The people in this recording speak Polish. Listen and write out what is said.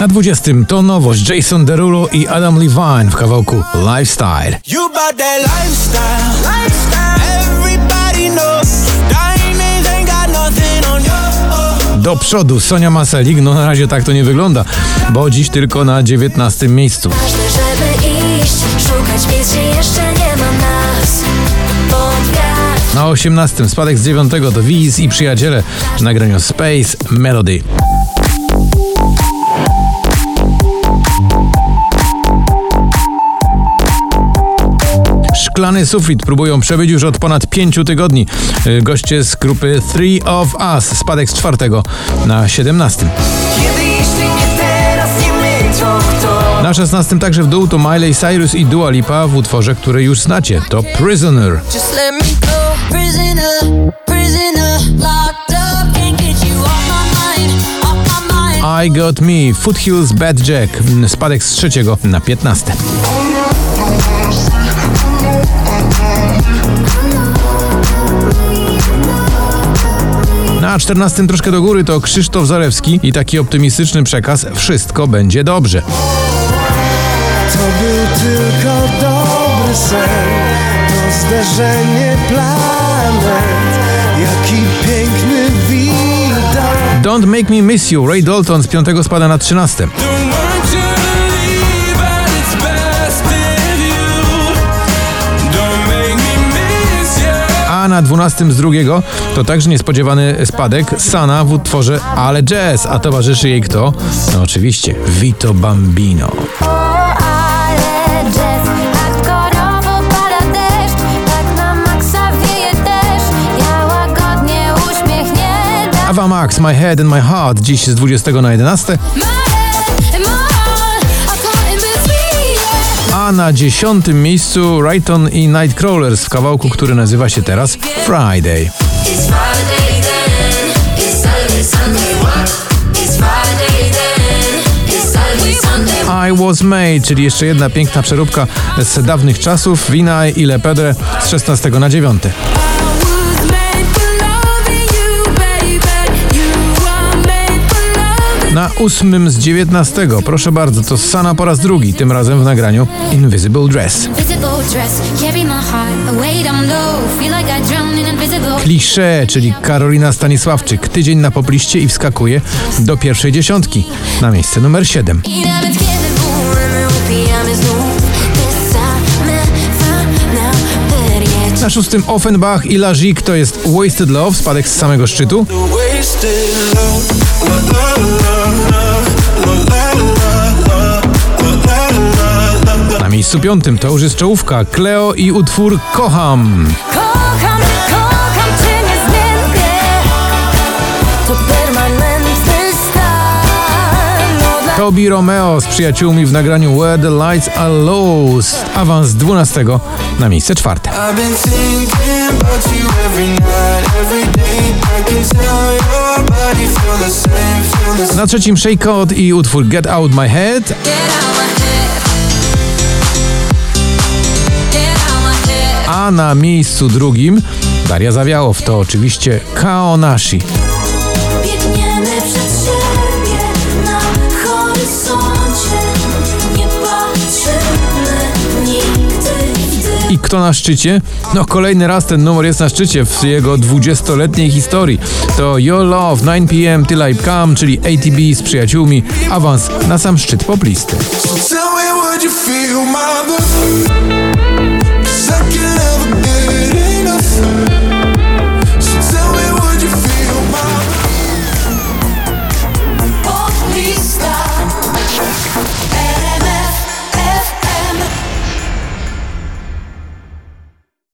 Na 20 to nowość Jason Derulo i Adam Levine w kawałku Lifestyle. Do przodu Sonia Maselik, no na razie tak to nie wygląda, bo dziś tylko na 19 miejscu. Ważne, żeby iść, szukać miejsc, gdzie jeszcze nie ma nas. Pod wiatr. Na 18 spadek z 9 to Wiz i przyjaciele w nagraniu Space Melody. Szklany sufit próbują przebyć już od ponad 5 tygodni. Y, Goście z grupy Three of Us, spadek z czwartego na 17. Kiedy jeśli nie teraz, nie my, to kto? Na 16 także w dół to Miley Cyrus i Dua Lipa w utworze, który już znacie. To Prisoner. I Got Me, Foothills Bad Jack, spadek z trzeciego na 15. Na 14 troszkę do góry to Krzysztof Zarewski i taki optymistyczny przekaz Wszystko będzie dobrze. To był tylko dobry sen, to zderzenie planet, jaki piękny widok. Don't Make Me Miss You, Ray Dalton z 5 spada na 13. na 12 z drugiego to także niespodziewany spadek Sana w utworze Ale Jazz, a towarzyszy jej kto? No oczywiście Vito Bambino. Ava Max, My Head and My Heart, dziś z 20 na 11, a na 10 miejscu Rayton i Nightcrawlers w kawałku, który nazywa się teraz Friday. I Was Made, czyli jeszcze jedna piękna przeróbka z dawnych czasów, Wina i Le Pedre z 16 na 9. ósmym z 19, proszę bardzo, to Sana po raz drugi, tym razem w nagraniu Invisible Dress. Klisze, czyli Karolina Stanisławczyk, tydzień na popliście i wskakuje do pierwszej dziesiątki, na miejsce numer 7. I nawet kiedy bólem upijamy znów Te same fana ferie Na szóstym Offenbach i Lazik to jest Wasted Love, spadek z samego szczytu. Miejscu piątym to już jest czołówka, Cleo i utwór Kocham. Kocham, kocham cię niezmiennie. To permanentny stan. No dla Tobi Romeo z przyjaciółmi w nagraniu Where the Lights Are Low, awans z 12 na miejsce czwarte. Na trzecim Shake Out i utwór Get Out My Head, a na miejscu drugim Daria Zawiałow to oczywiście Kaonashi. Biegniemy przed siebie na horyzoncie Nie patrzymy nigdy I kto na szczycie? No kolejny raz ten numer jest na szczycie w jego 20-letniej historii. To Your Love 9pm Till I Come, czyli ATB z przyjaciółmi, awans na sam szczyt poplisty. So